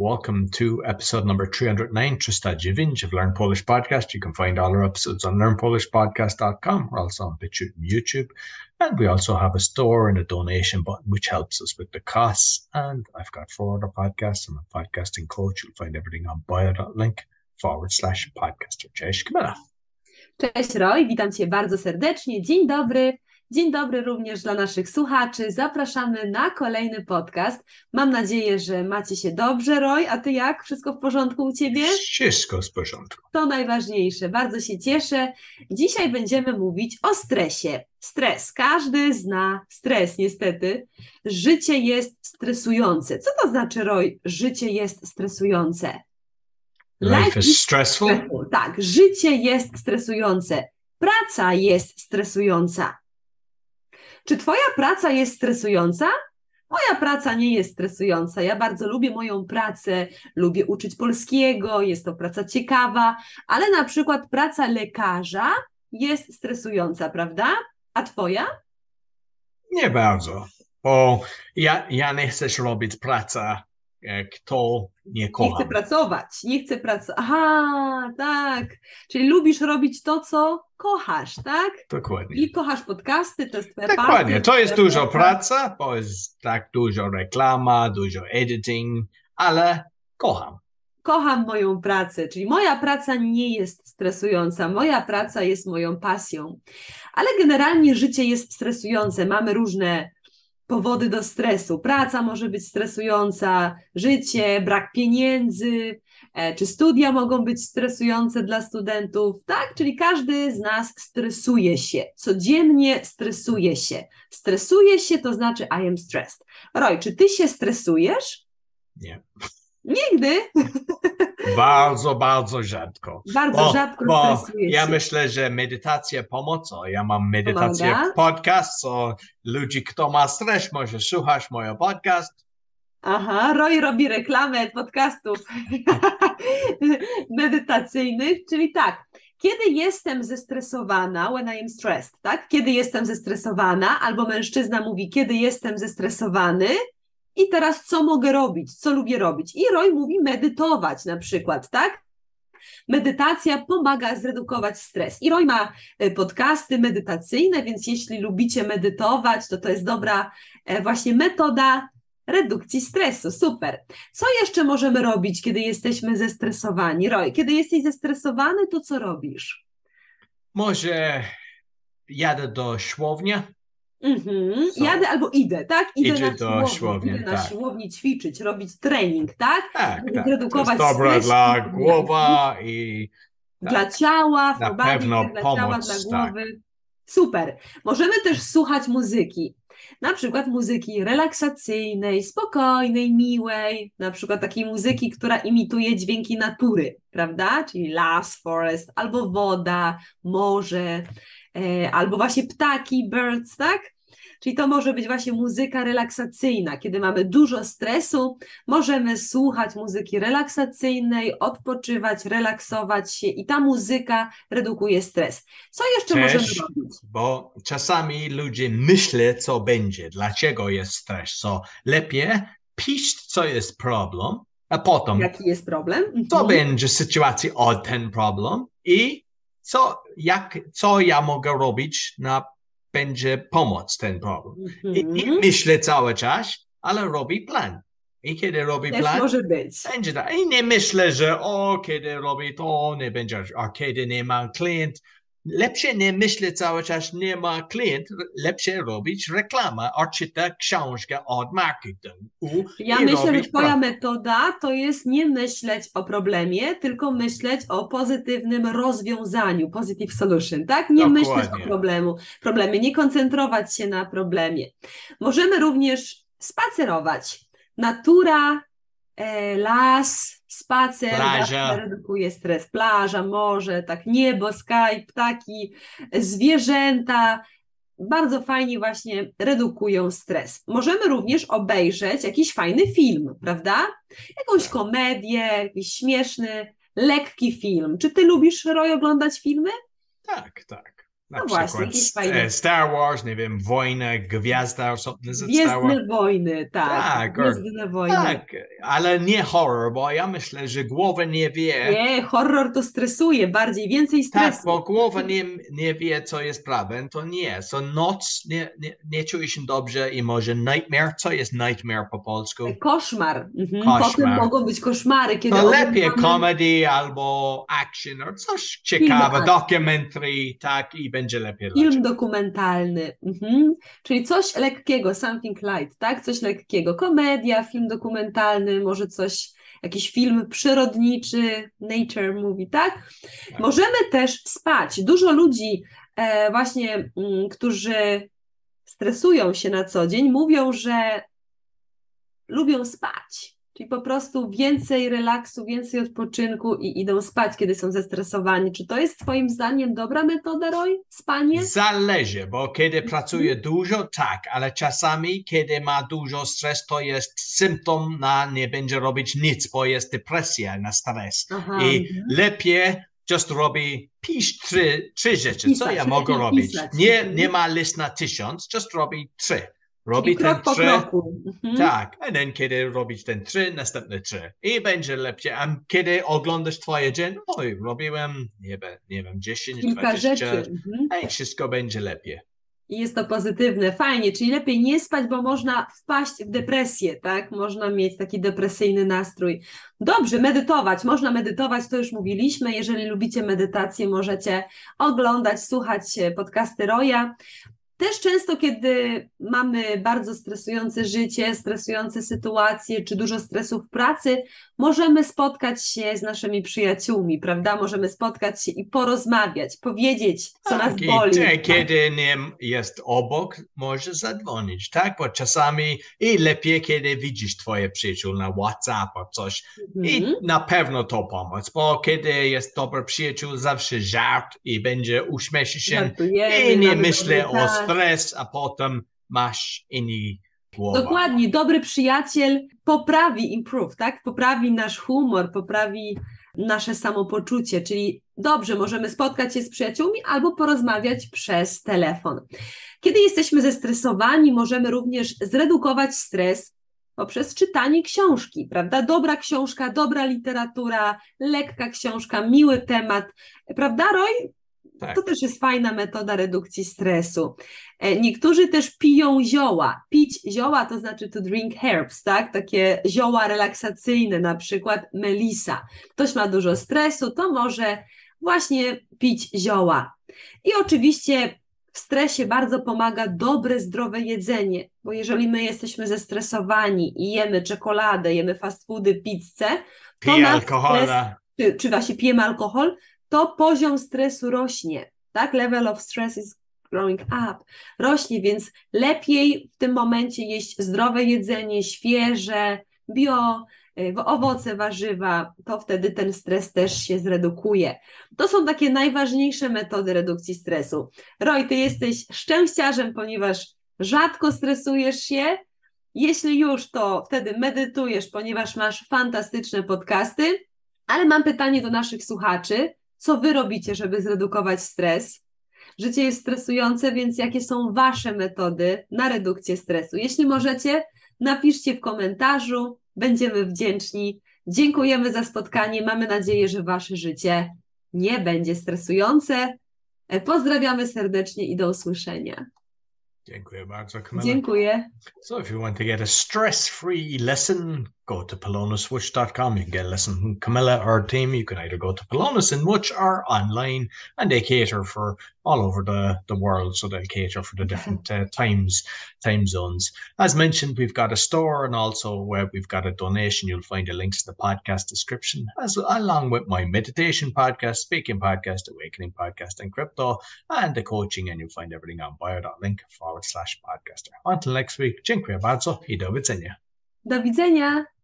Welcome to episode number 309, 309 of Learn Polish Podcast. You can find all our episodes on learnpolishpodcast.com. We're also on BitChute and YouTube. And we also have a store and a donation button, which helps us with the costs. And I've got four other podcasts. I'm a podcasting coach. You'll find everything on bio.link forward slash podcaster. Cześć, Kamila. Cześć Roy, witam Cię bardzo serdecznie. Dzień dobry. Dzień dobry również dla naszych słuchaczy. Zapraszamy na kolejny podcast. Mam nadzieję, że macie się dobrze, Roy. A ty jak? Wszystko w porządku u ciebie? Wszystko w porządku. To najważniejsze. Bardzo się cieszę. Dzisiaj będziemy mówić o stresie. Stres. Każdy zna stres, niestety. Życie jest stresujące. Co to znaczy, Roy? Życie jest stresujące. Life is stressful. Tak, życie jest stresujące. Praca jest stresująca. Czy Twoja praca jest stresująca? Moja praca nie jest stresująca. Ja bardzo lubię moją pracę, lubię uczyć polskiego, jest to praca ciekawa, ale na przykład praca lekarza jest stresująca, prawda? A Twoja? Nie bardzo, bo ja, ja nie chcę robić pracy kto nie kocha. Nie chce pracować, nie chce pracować. Aha, tak. Czyli lubisz robić to, co kochasz, tak? Dokładnie. I kochasz podcasty, to jest twoja Dokładnie, pasja, to jest dużo praca. praca, bo jest tak dużo reklama, dużo editing, ale kocham. Kocham moją pracę, czyli moja praca nie jest stresująca, moja praca jest moją pasją. Ale generalnie życie jest stresujące, mamy różne powody do stresu. Praca może być stresująca, życie, brak pieniędzy, e, czy studia mogą być stresujące dla studentów, tak? Czyli każdy z nas stresuje się, codziennie stresuje się. Stresuje się to znaczy I am stressed. Roy, czy ty się stresujesz? Nie. Nigdy. Bardzo, bardzo rzadko. Bardzo Bo- rzadko bo ja myślę, że medytacja pomocą. Ja mam medytację Pomaga? podcast, so ludzi, kto ma stres, może słuchać mojego podcast. Aha, Roy robi reklamę podcastów medytacyjnych, czyli tak, kiedy jestem zestresowana, when I am stressed, tak? Kiedy jestem zestresowana, albo mężczyzna mówi, kiedy jestem zestresowany i teraz co mogę robić, co lubię robić? I Roy mówi medytować na przykład, tak? Medytacja pomaga zredukować stres. I Roy ma e, podcasty medytacyjne, więc jeśli lubicie medytować, to to jest dobra e, właśnie metoda redukcji stresu. Super. Co jeszcze możemy robić, kiedy jesteśmy zestresowani? Roy, kiedy jesteś zestresowany, to co robisz? Może jadę do siłowni, Mhm. Jadę albo idę, tak? Idę Idzie na siłownię, siłowni, idę na tak. siłowni ćwiczyć, robić trening, tak? tak, tak. To zredukować jest dobre dla głowa i tak. Dla ciała, Na body, pewno dla ciała, pomoc, dla tak. głowy. Super. Możemy też słuchać muzyki. Na przykład muzyki relaksacyjnej, spokojnej, miłej, na przykład takiej muzyki, która imituje dźwięki natury, prawda? Czyli las, forest, albo woda, morze, albo właśnie ptaki, birds, tak? Czyli to może być właśnie muzyka relaksacyjna. Kiedy mamy dużo stresu, możemy słuchać muzyki relaksacyjnej, odpoczywać, relaksować się i ta muzyka redukuje stres. Co jeszcze Też- możemy robić? bo czasami ludzie myślą, co będzie, dlaczego jest stres. So lepiej pisz, co jest problem, a potem Jaki jest problem? co Mhm. będzie sytuacja o ten problem i co, jak, co ja mogę robić na będzie pomóc ten problem. I, i Mhm. myślę cały czas, ale robi plan. I kiedy robi Też plan, może być. będzie tak. I nie myślę, że o, kiedy robi to, nie będzie, a kiedy nie ma klient. Lepsze nie myśleć cały czas, nie ma klient, lepsze robić reklamę, odczytać książkę od marketingu. Ja myślę, że Twoja metoda to jest nie myśleć o problemie, tylko myśleć o pozytywnym rozwiązaniu, positive solution, tak? Nie myśleć Dokładnie. o problemu, problemie, nie koncentrować się na problemie. Możemy również spacerować. Natura, las, spacer Plaża. redukuje stres. Plaża, morze, tak, niebo, sky, ptaki, zwierzęta, bardzo fajnie właśnie redukują stres. Możemy również obejrzeć jakiś fajny film, prawda? Jakąś komedię, jakiś śmieszny, lekki film. Czy ty lubisz, Roy, oglądać filmy? Tak, tak. Na No przykład właśnie, fajne- e, Star Wars, nie wiem, Wojna, Gwiazda or something, is it Star Wars? Gwiezdne wojny, tak. Tak, or- Gwiezdne wojny. Tak, ale nie horror, bo ja myślę, że głowa nie wie. Nie, horror to stresuje bardziej, więcej Tak, stresu. bo głowa nie, nie wie, co jest prawem, to nie. So noc nie, nie, nie czuje się dobrze i może nightmare, co jest nightmare po polsku? Koszmar. Mhm. Koszmar. Potem mogą być koszmary, kiedy To lepiej oglądamy- comedy albo action, albo coś ciekawe, documentary, tak, i będzie lepiej. Film dokumentalny, mhm. czyli coś lekkiego, something light, tak? Coś lekkiego. Komedia, film dokumentalny, może coś, jakiś film przyrodniczy, nature movie, tak? Tak. Możemy też spać. Dużo ludzi, e, właśnie, mm, którzy stresują się na co dzień, mówią, że lubią spać. Czyli po prostu więcej relaksu, więcej odpoczynku i idą spać, kiedy są zestresowani. Czy to jest Twoim zdaniem dobra metoda, Roy? Spanie? Zależy, bo kiedy Mhm. pracuje dużo, tak, ale czasami, kiedy ma dużo stres, to jest symptom na nie będzie robić nic, bo jest depresja na stres. Aha. I mhm. lepiej just robi, pisz trzy, trzy rzeczy, co Pisać, ja mogę robić. pisać. Nie, Mhm. nie ma list na tysiąc, just robi trzy. Czyli Robi ten krok po trzy. Mhm. tak, a then kiedy robić ten trzy, następne trzy. I będzie lepiej. A kiedy oglądasz twoje dzień, oj, robiłem, nie wiem, nie wiem 10, Kilka 20, rzeczy. Mhm. i wszystko będzie lepiej. I jest to pozytywne, fajnie, czyli lepiej nie spać, bo można wpaść w depresję, tak? Można mieć taki depresyjny nastrój. Dobrze, medytować. Można medytować, to już mówiliśmy. Jeżeli lubicie medytację, możecie oglądać, słuchać e, podcasty Roya. Też często, kiedy mamy bardzo stresujące życie, stresujące sytuacje, czy dużo stresu w pracy, możemy spotkać się z naszymi przyjaciółmi, prawda? Możemy spotkać się i porozmawiać, powiedzieć, co nas Tak, i boli. te, tak? kiedy nie jest obok, możesz zadzwonić, tak? Bo czasami i lepiej, kiedy widzisz twoje przyjaciół na WhatsApp o coś. I Mhm. na pewno to pomoc, bo kiedy jest dobry przyjaciół, zawsze żart i będzie uśmieszy się Żartujemy, i nie dobry o stres, a potem masz inni głowę. Dokładnie, dobry przyjaciel poprawi improve, tak? Poprawi nasz humor, poprawi nasze samopoczucie, czyli dobrze, możemy spotkać się z przyjaciółmi albo porozmawiać przez telefon. Kiedy jesteśmy zestresowani, możemy również zredukować stres poprzez czytanie książki, prawda? Dobra książka, dobra literatura, lekka książka, miły temat, prawda, Roy? Tak. To też jest fajna metoda redukcji stresu. E, Niektórzy też piją zioła. Pić zioła to znaczy to drink herbs, tak? Takie zioła relaksacyjne, na przykład melisa. Ktoś ma dużo stresu, to może właśnie pić zioła. I oczywiście w stresie bardzo pomaga dobre, zdrowe jedzenie, bo jeżeli my jesteśmy zestresowani i jemy czekoladę, jemy fast foody, pizzę, to Pij nasz alkohola. czy, czy właśnie pijemy alkohol, to poziom stresu rośnie, tak? Level of stress is growing up, rośnie, więc lepiej w tym momencie jeść zdrowe jedzenie, świeże, bio, y, owoce, warzywa, to wtedy ten stres też się zredukuje. To są takie najważniejsze metody redukcji stresu. Roy, ty jesteś szczęściarzem, ponieważ rzadko stresujesz się. Jeśli już, to wtedy medytujesz, ponieważ masz fantastyczne podcasty. Ale mam pytanie do naszych słuchaczy. Co wy robicie, żeby zredukować stres? Życie jest stresujące, więc jakie są wasze metody na redukcję stresu? Jeśli możecie, napiszcie w komentarzu. Będziemy wdzięczni. Dziękujemy za spotkanie. Mamy nadzieję, że wasze życie nie będzie stresujące. Pozdrawiamy serdecznie i do usłyszenia. Dziękuję bardzo, Camilla. Dziękuję. So if you want to get a stress-free lesson, go to polonuswitch.com. You can get a lesson from Camilla or team. You can either go to Polonus and Witch or online, and they cater for all over the, the world. So they'll cater for the different uh, times, time zones. As mentioned, we've got a store and also where we've got a donation. You'll find the links in the podcast description, as along with my meditation podcast, speaking podcast, awakening podcast, and crypto, and the coaching. And you'll find everything on bio.link forward slash podcaster. Until next week, dziękuję bardzo i do widzenia. Do widzenia.